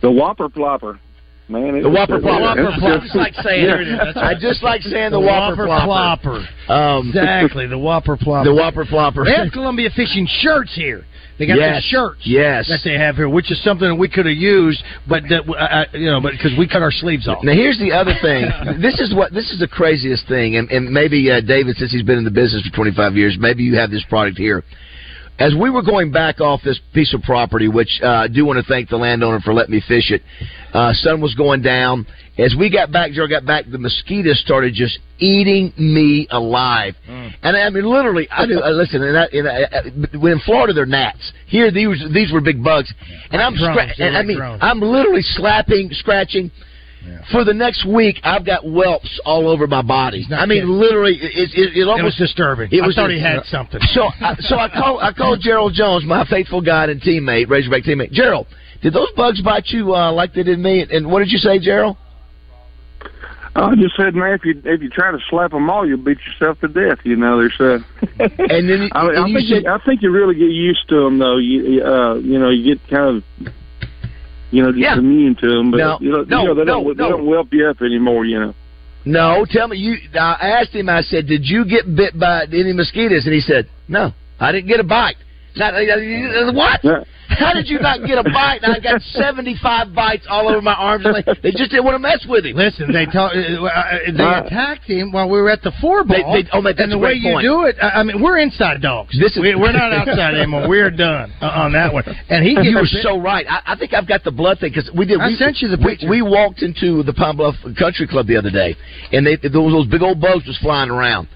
The Whopper Plopper. Man, it The Whopper Plopper. Whopper Plopper. just like saying Yeah. I just like saying the, The Whopper, Whopper Plopper. Um, exactly, the Whopper Plopper. The Whopper Plopper. They have Columbia Fishing shirts here. They got Yes. the shirts Yes. that they have here, which is something that we could have used, but that uh, uh, you know, but because we cut our sleeves off. Now here's the other thing. this is what this is the craziest thing, and, and maybe uh, David, since he's been in the business for 25 years, maybe you have this product here. As we were going back off this piece of property, which uh, I do want to thank the landowner for letting me fish it, uh, sun was going down. As we got back, Joe got back, the mosquitoes started just eating me alive. And I mean, literally, I do. Uh, listen, and, I, and I, uh, when in Florida they're gnats. Here, these these were big bugs, and I'm drones, scra- and I mean, drones. I'm literally slapping, scratching. For the next week, I've got whelps all over my body. I mean, kidding. literally, it, it, it, almost was disturbing. It I was thought he had something. So, I, so I called I called Gerald Jones, my faithful guide and teammate, Razorback teammate. Gerald, did those bugs bite you uh, like they did me? And what did you say, Gerald? I just said, man, if you if you try to slap them all, you'll beat yourself to death. You know, there's uh, and then I, and I you think said- you, I think you really get used to them, though. You uh, you know, you get kind of you know just Yeah. immune to them, but No, you know, no, you know, they no, don't no. they don't whelp you up anymore. You know. No, tell me. You. I asked him. I said, "Did you get bit by any mosquitoes?" And he said, "No, I didn't get a bite." Not, uh, what? How did you not get a bite? And I got seventy-five bites all over my arms. And legs. They just didn't want to mess with him. Listen, they talk, uh, uh, they Uh, attacked him while we were at the four ball. they- oh, that's and the a way great you point. do it, I I mean, we're inside dogs. This is- we, we're not outside anymore. We're done uh, on that one. And he, you were so right. I, I think I've got the blood thing because we did. I we, sent you the we- picture. We, walked into the Pine Bluff Country Club the other day, and they those, those big old bugs was flying around,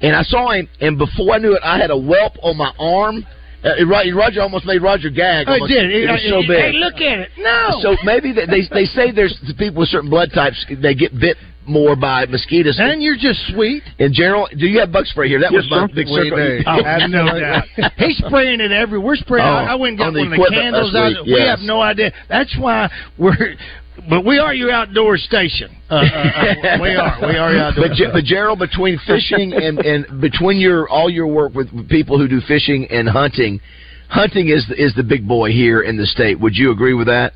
and I saw him, and before I knew it, I had a whelp on my arm. Uh, it- Roger almost made Roger gag. Oh, it almost. did. It, was It- so it- big. Hey, look at it. No. So maybe they they, they say there's people with certain blood types they get bit more by mosquitoes. And you're just sweet. In general, do you have bug spray here? That Yes, was my big We circle. do. I have no doubt. He's spraying it everywhere. We're spraying. Oh, I I went and got on the one of the candles That's out. sweet. We have no idea. That's why we're. But we are your outdoor station. Uh, uh, uh, we are. We are your outdoor. But, Ge- but Gerald, between fishing and, and between your all your work with people who do fishing and hunting, hunting is the, is the big boy here in the state. Would you agree with that?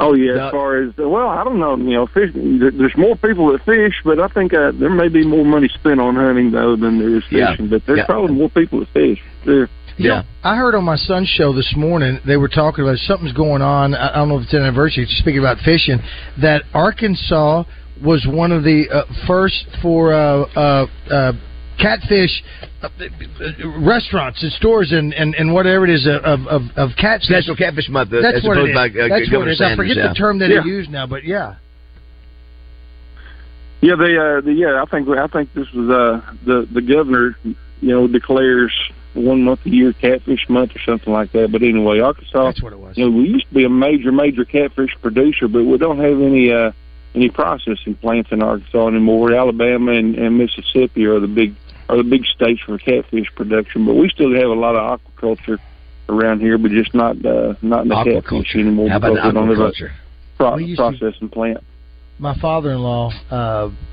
Oh yeah, as far as well, I don't know. You know, fishing. there- There's more people that fish, but I think uh, there may be more money spent on hunting though than there is Yeah. fishing. But there's Yeah. probably more people that fish. There. You know, I heard on my son's show this morning they were talking about something's going on. I I don't know if it's an anniversary. Speaking about fishing, that Arkansas was one of the uh, first for uh, uh, uh, catfish uh, uh, restaurants and stores and, and, and whatever it is uh, of of, of catfish. National Catfish Month. uh, That's as what it opposed is. by uh, That's what Governor it is. I forget yeah. the term that Yeah. he used now, but yeah. Yeah, they. Uh, the, yeah, I think. I think this was uh, the the governor. You know, declares one month a year catfish month or something like that. But anyway, Arkansas. That's what it was. You know, we used to be a major major catfish producer, but we don't have any uh any processing plants in Arkansas anymore. Alabama and, and Mississippi are the big are the big states for catfish production, but we still have a lot of aquaculture around here, but just not uh, not in the catfish anymore. How about because we don't have a aquaculture? Pro- used to- processing plant. My father-in-law, uh,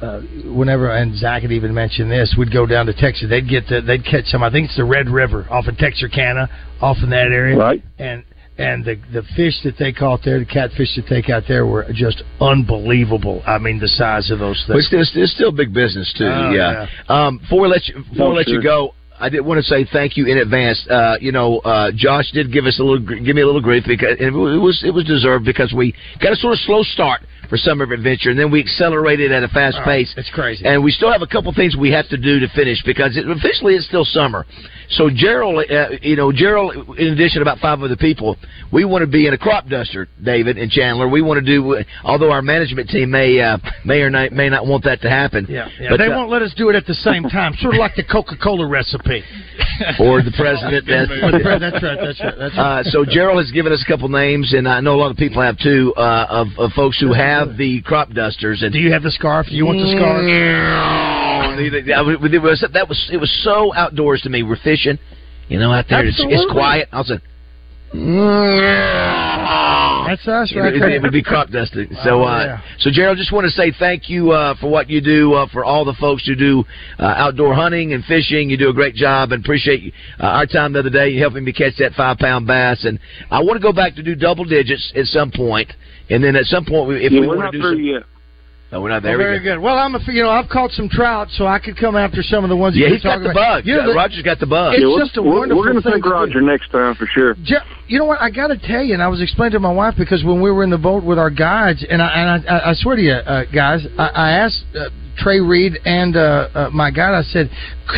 uh, whenever and Zach had even mentioned this, would go down to Texas. They'd get the, they'd catch some. I think it's the Red River off of Texarkana, off in that area. Right. And and the the fish that they caught there, the catfish that they caught there, were just unbelievable. I mean, the size of those But things. it's, still- it's still big business too. Oh, yeah. Um, before we let you before No, we let you go, I did want to say thank you in advance. Uh, you know, uh, Josh did give us a little give me a little grief because and it was it was deserved because we got a sort of slow start for Summer of Adventure and then we accelerated at a fast Oh, pace. it's crazy. And we still have a couple things we have to do to finish because it, officially it's still summer. So Gerald, uh, you know, Gerald, in addition to about five other people, we want to be in a crop duster, David and Chandler. We want to do, although our management team may uh, may or not, may not want that to happen. Yeah, yeah. But, they uh, won't let us do it at the same time. Sort of like the Coca-Cola recipe. or the president. That's, that's right. That's right. That's right. Uh, so Gerald has given us a couple names, and I know a lot of people have too, uh, of, of folks who have the crop dusters. And Do you have the scarf? You want the scarf? Mm, neither- I was- it was- that was it was so outdoors to me. We're fishing, you know, out there. It's, it's quiet. I was like, That's us, it, right it, there. it would be crop dusting. So, Oh, uh, yeah. so Gerald, just want to say thank you uh, for what you do uh, for all the folks who do uh, outdoor hunting and fishing. You do a great job, and appreciate uh, our time the other day. Helping me catch that five pound bass, and I want to go back to do double digits at some point, and then at some point, we- if yeah, we we're want not to do some, yet. No, we're not there. Well, very good. Well, I'm a, you know I've caught some trout, so I could come after some of the ones. Yeah, he's got the about. bug. You know, the- Roger's got the bug. It's Yeah, we're- just a we're, wonderful We're going to thing take do. Roger next time for sure. Je- you know what? I got to tell you, and I was explaining to my wife because when we were in the boat with our guides, and I and I, I swear to you, uh, guys, I, I asked uh, Trey Reed and uh, uh, my guide. I said,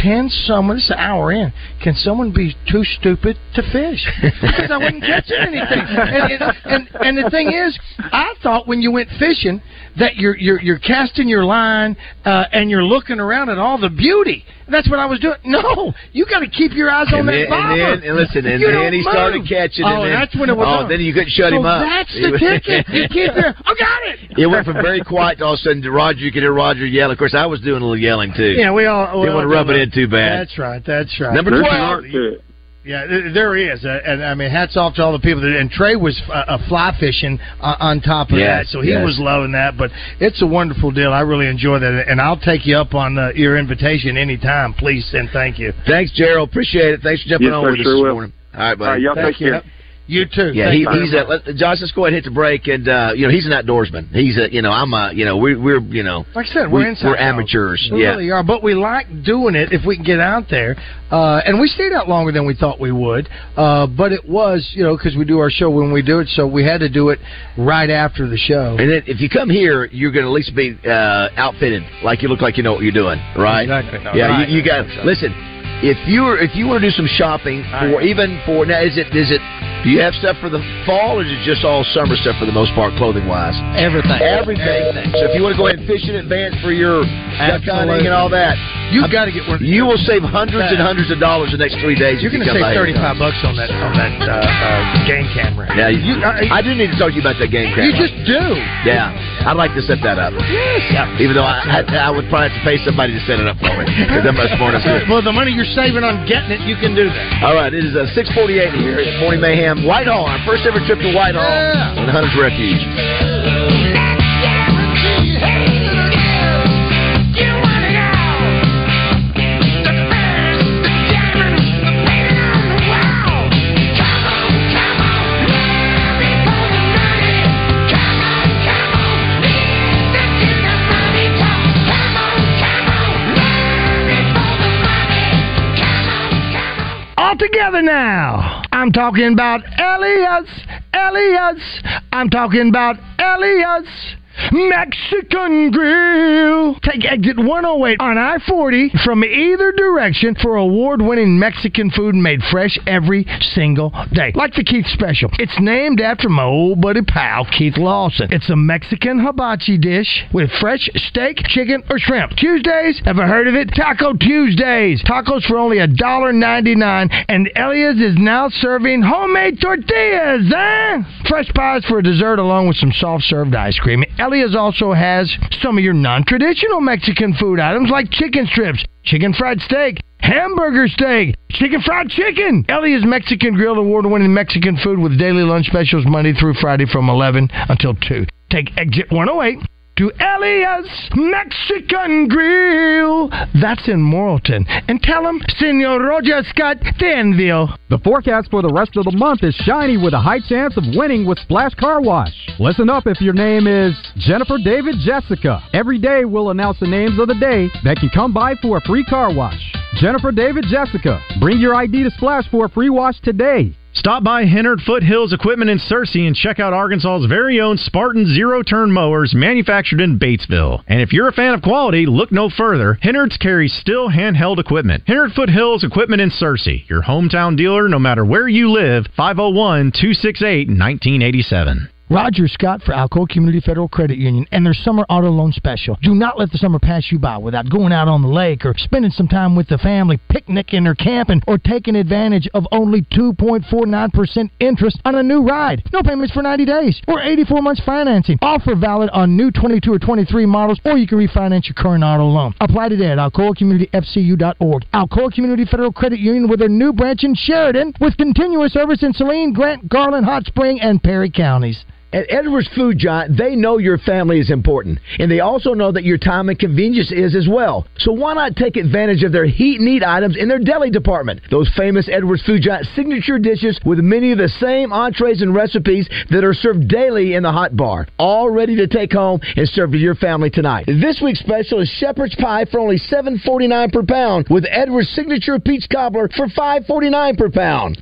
"Can someone? This is an hour in. Can someone be too stupid to fish? Because I wasn't catching anything." And, and, and and the thing is, I thought when you went fishing that you're you're you're casting your line uh, and you're looking around at all the beauty. That's what I was doing. No, you got to keep your eyes on And that then, bobber. and then, and listen, and You then don't he started catching. Oh, and then, that's when it was. Oh, on. then you couldn't shut so him up. That's the ticket. You keep your. I got it. It went from very quiet to all of a sudden to Roger. You could hear Roger yell. Of course, I was doing a little yelling too. Yeah, we all. we Didn't all want to rub it in too bad. That's right. That's right. Number There's an 12. art to it. Yeah, there is, uh, and I mean, hats off to all the people that. And Trey was uh, uh, fly fishing uh, on top of Yes, that, so he yes. was loving that. But it's a wonderful deal. I really enjoy that, and I'll take you up on uh, your invitation anytime, please, and thank you. Thanks, Gerald. Appreciate it. Thanks for jumping Yes, on sir, with us sure this will. morning. All right, buddy. All right, y'all Thank take you. care. You too. Yeah, he, he's a, let, Josh. Let's go ahead and hit the break, and uh, you know he's an outdoorsman. He's a, you know, I'm a, you know, we're we're, you know, Like I said, we're we- inside we're amateurs. We yeah, really are, but we like doing it if we can get out there. Uh, and we stayed out longer than we thought we would. Uh, but it was, you know, because we do our show when we do it, so we had to do it right after the show. And then if you come here, you're going to at least be uh, outfitted, like you look like you know what you're doing, right? Exactly. Yeah, Right. you, you got. Listen, if you were if you want to do some shopping for even for now, is it is it? Do you have stuff for the fall, or is it just all summer stuff for the most part, clothing wise? Everything. Everything. So if you want to go ahead and fish in advance for your duck hunting and all that, you've got to get one. You will save hundreds and hundreds of dollars the next three days. You're if going to come save by here. thirty-five bucks on that on that uh, uh, game camera. Yeah, you, You- I- I do need to talk to you about that game. Camera. You just do. Yeah, I'd like to set that up. Yes. Even though I, I, I would probably have to pay somebody to set it up for me because I'm not smart enough. to do it. Well, the money you're saving on getting it, you can do that. All right, it is uh, 648 here at Morning Mayhem. Whitehall, our first ever trip to Whitehall and Hunter's Refuge. Now. I'm talking about Elias, Elias. I'm talking about Elliot's. Mexican Grill. Take exit 108 on I 40 from either direction for award winning Mexican food made fresh every single day. Like the Keith Special. It's named after my old buddy pal, Keith Lawson. It's a Mexican hibachi dish with fresh steak, chicken, or shrimp. Tuesdays, ever heard of it? Taco Tuesdays. Tacos for only $1.99, and Elias is now serving homemade tortillas, eh? Fresh pies for dessert along with some soft served ice cream. Elias also has some of your non traditional Mexican food items like chicken strips, chicken fried steak, hamburger steak, chicken fried chicken. Elias Mexican Grill award winning Mexican food with daily lunch specials Monday through Friday from 11 until 2. Take exit 108 to Elias Mexican Grill. That's in Morrilton. And tell him Senor Roger Scott Danville. The forecast for the rest of the month is shiny with a high chance of winning with Splash Car Wash. Listen up if your name is Jennifer David Jessica. Every day we'll announce the names of the day that can come by for a free car wash. Jennifer David Jessica. Bring your ID to Splash for a free wash today. Stop by Hennard Foothills Equipment in Searcy and check out Arkansas's very own Spartan zero turn mowers manufactured in Batesville. And if you're a fan of quality, look no further. Hennard's carries Stihl handheld equipment. Hennard Foothills Equipment in Searcy, your hometown dealer no matter where you live, 501 268 1987. Roger Scott for Alcoa Community Federal Credit Union and their summer auto loan special. Do not let the summer pass you by without going out on the lake or spending some time with the family, picnicking or camping, or taking advantage of only 2.49% interest on a new ride. No payments for 90 days or 84 months financing. Offer valid on new 22 or 23 models, or you can refinance your current auto loan. Apply today at alcoacommunityfcu.org. Alcoa Community Federal Credit Union with their new branch in Sheridan with continuous service in Saline, Grant, Garland, Hot Spring, and Perry counties. At Edwards Food Giant, they know your family is important, and they also know that your time and convenience is as well. So why not take advantage of their heat and eat items in their deli department? Those famous Edwards Food Giant signature dishes with many of the same entrees and recipes that are served daily in the hot bar, all ready to take home and serve to your family tonight. This week's special is shepherd's pie for only $7.49 per pound, with Edwards signature peach cobbler for $5.49 per pound.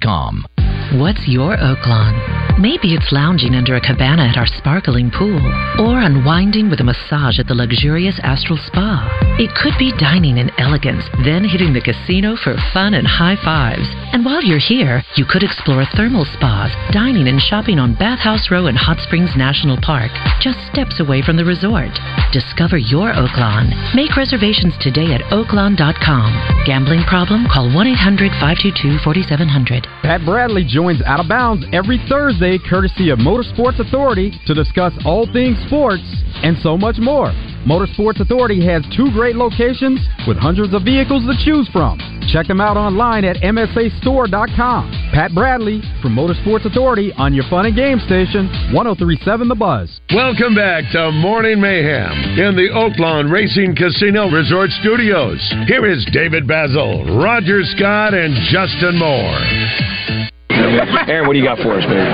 com. What's your Oaklawn? Maybe it's lounging under a cabana at our sparkling pool, or unwinding with a massage at the luxurious Astral Spa. It could be dining in elegance, then hitting the casino for fun and high fives. And while you're here, you could explore thermal spas, dining and shopping on Bathhouse Row in Hot Springs National Park, just steps away from the resort. Discover your Oaklawn. Make reservations today at oaklawn.com. Gambling problem? Call 1 800 522 4700. Pat Bradley joins Out of Bounds every Thursday, courtesy of Motorsports Authority, to discuss all things sports and so much more. Motorsports Authority has two great locations with hundreds of vehicles to choose from. Check them out online at MSAstore.com. Pat Bradley from Motorsports Authority on your fun and game station, 1037 The Buzz. Welcome back to Morning Mayhem in the Oaklawn Racing Casino Resort Studios. Here is David Bazzel, Roger Scott, and Justin Moore. Aaron, what do you got for us, man?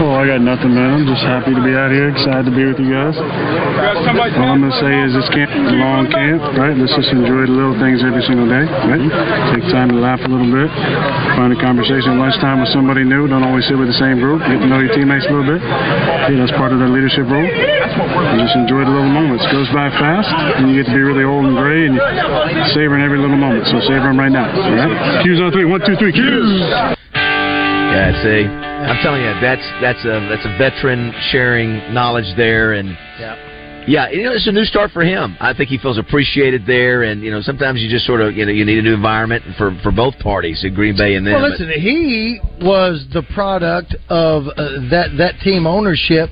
Oh, I got nothing, man. I'm just happy to be out here, excited to be with you guys. All I'm gonna say is this camp is a long camp, right? Let's just enjoy the little things every single day, right? Take time to laugh a little bit, find a conversation at lunchtime with somebody new. Don't always sit with the same group. Get to know your teammates a little bit. Yeah, that's part of the leadership role. And just enjoy the little moments. It goes by fast, and you get to be really old and gray, and savoring every little moment. So savor them right now. All right? Cues on three. One, two, three. Cues. Yeah, see, I'm telling you, that's that's a that's a veteran sharing knowledge there, and yeah, yeah, you know, it's a new start for him. I think he feels appreciated there, and you know, sometimes you just sort of you know you need a new environment for for both parties, in Green Bay and them. Well, listen, he was the product of uh, that that team ownership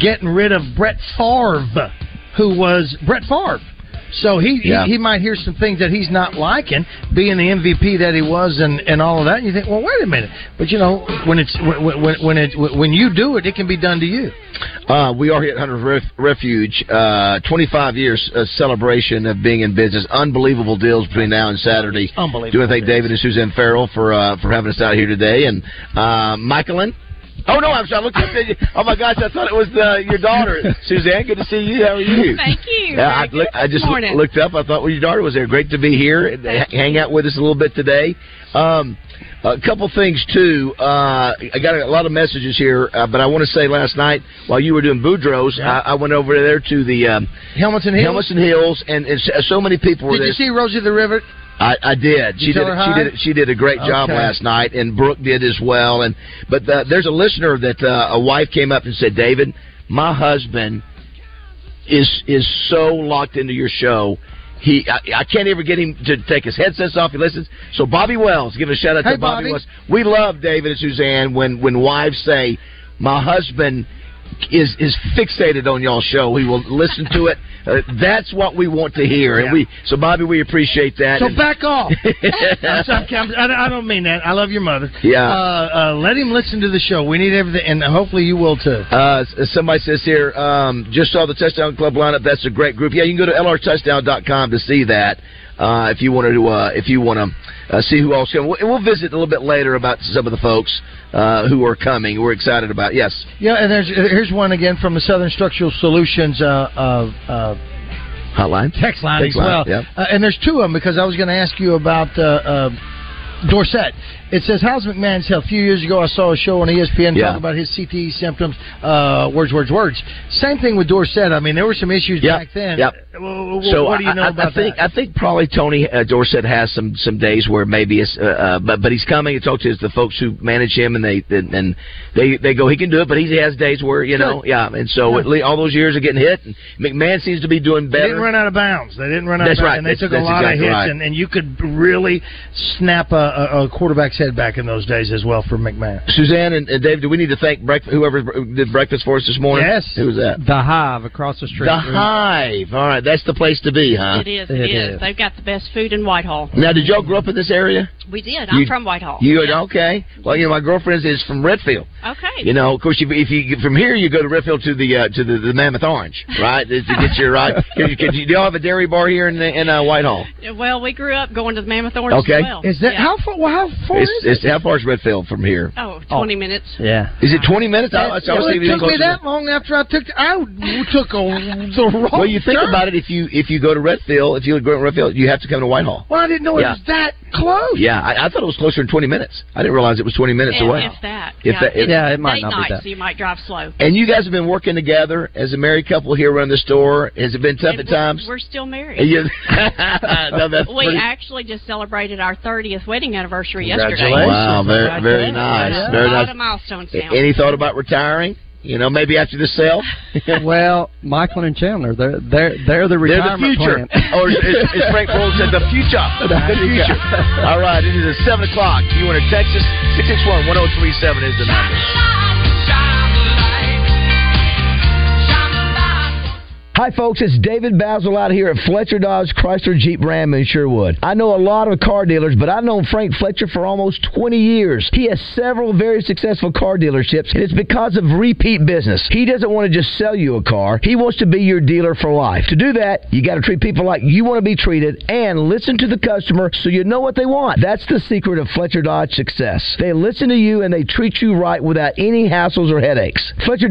getting rid of Brett Favre, who was Brett Favre. So he, Yeah. he he might hear some things that he's not liking, being the MVP that he was, and and all of that. And you think, well, wait a minute. But you know, when it's when when when, it, when you do it, it can be done to you. Uh, we are here at Hunter's Ref- Refuge. Uh, 25 years uh, celebration of being in business. Unbelievable deals between now and Saturday. Unbelievable Do to thank David and Suzanne Farrell for uh, for having us out here today. And uh, Michaelin. Oh no, I'm sorry. I looked up at you. Oh my gosh, I thought it was uh, your daughter, Suzanne. Good to see you. How are you? Thank you. Yeah, I, look, I just morning. looked up. I thought well, your daughter was there. Great to be here and ha- hang out with us a little bit today. Um, a couple things too. Uh, I got a lot of messages here, uh, but I want to say last night while you were doing Boudreaux's, I, I went over there to the um, Hamilton Hills. Hamilton Hills, and, and so- so many people were Did there. Did you see Rosie the Rivet? I, I did. You She did. She did. She did a great job Okay. last night, and Brooke did as well. And but uh, there's a listener that uh, a wife came up and said, "David, my husband is is so locked into your show." He, I, I can't ever get him to take his headsets off. He listens. So Bobby Wells, give a shout out Hey, to Bobby, Bobby. Wells. We love David and Suzanne when when wives say, "My husband is is fixated on y'all show. He will listen to it." Uh, that's what we want to hear, and we. So Bobby, we appreciate that. So And- back off. I'm sorry, I'm- I don't mean that. I love your mother. Yeah. Uh, uh, let him listen to the show. We need everything, and hopefully you will too. Uh, s- somebody says here, um, just saw the Touchdown Club lineup. That's a great group. Yeah, you can go to lrtouchdown.com to see that. Uh, if you wanted to, uh, if you want to uh, see who else coming, we'll, we'll visit a little bit later about some of the folks uh, who are coming. We're excited about. Yes, Yeah, and there's here's one again from the Southern Structural Solutions uh, uh, uh, hotline, text line Text as well. yeah. Uh, and there's two of them because I was going to ask you about uh, uh, Dorsett. It says, "How's McMahon's health?" A few years ago, I saw a show on ESPN Yeah. talk about his CTE symptoms. Uh, words, words, words. Same thing with Dorsett. I mean, there were some issues Yep, back then. yep. Well, so what do you know I, about I think that? I think probably Tony uh, Dorsett has some some days where maybe it's uh, uh, but but he's coming to talk to the folks who manage him and they and they they go he can do it but he has days where you know Sure. yeah and so least all those years are getting hit and McMahon seems to be doing They better. didn't run out of bounds. They didn't run out That's of bounds. right. And they That's- took a lot exactly of hits, right. and, and you could really snap a, a, a quarterback's head back in those days as well for McMahon. Suzanne and, and Dave, do we need to thank breakfast, whoever did breakfast for us this morning? Yes. Who was that? The Hive across the street. The Hive. All right, that's the place to be, huh? It is. It is. They've got the best food in Whitehall. Now, did y'all grow up in this area? We did. I'm You- from Whitehall. You okay? Well, you know, my girlfriend is from Redfield. Okay. You know, of course, if, if you from here, you go to Redfield to the uh, to the, the Mammoth Orange, right? to get your right. Cause, you- you, do y'all have a dairy bar here in in uh, Whitehall? Well, we grew up going to the Mammoth Orange Okay. as well. Is that Yeah. how far? Well, how far It's, is it's how far is Redfield from here? Oh, 20 minutes. Yeah. Is it twenty minutes? I, I was Well, it took me closer. that long after I took. I took a the wrong. Well, you think turn. about it. If you if you go to Redfield, if you go to Redfield, you have to come to Whitehall. Well, I didn't know Yeah. it was that close. Yeah, I, I thought it was closer than twenty minutes. I didn't realize it was twenty minutes If, away. if that. If yeah, that- if- Yeah, it might date not be night, that. So you might drive slow. And you guys have been working together as a married couple here around the store. Has it been tough And at we're- times? We're still married. No, that's we pretty- actually just celebrated our 30th wedding anniversary yesterday. Wow, very very nice, very a lot nice. of milestones now. Any thought about retiring? You know, maybe after the sale. well, Michael and Chandler, they're they're they're the They're the retirement future. plan. or as, as Frank Broyles said, the future. The future. All right, it is at 7 o'clock. You want to text us? 661 1037 is the number. Hi, folks. It's David Bazzel out here at Fletcher Dodge Chrysler Jeep Ram in Sherwood. I know a lot of car dealers, but I've known Frank Fletcher for almost 20 years. He has several very successful car dealerships, and it's because of repeat business. He doesn't want to just sell you a car, he wants to be your dealer for life. To do that, you got to treat people like you want to be treated and listen to the customer so you know what they want. That's the secret of Fletcher Dodge success. They listen to you and they treat you right without any hassles or headaches. Fletcher Dodge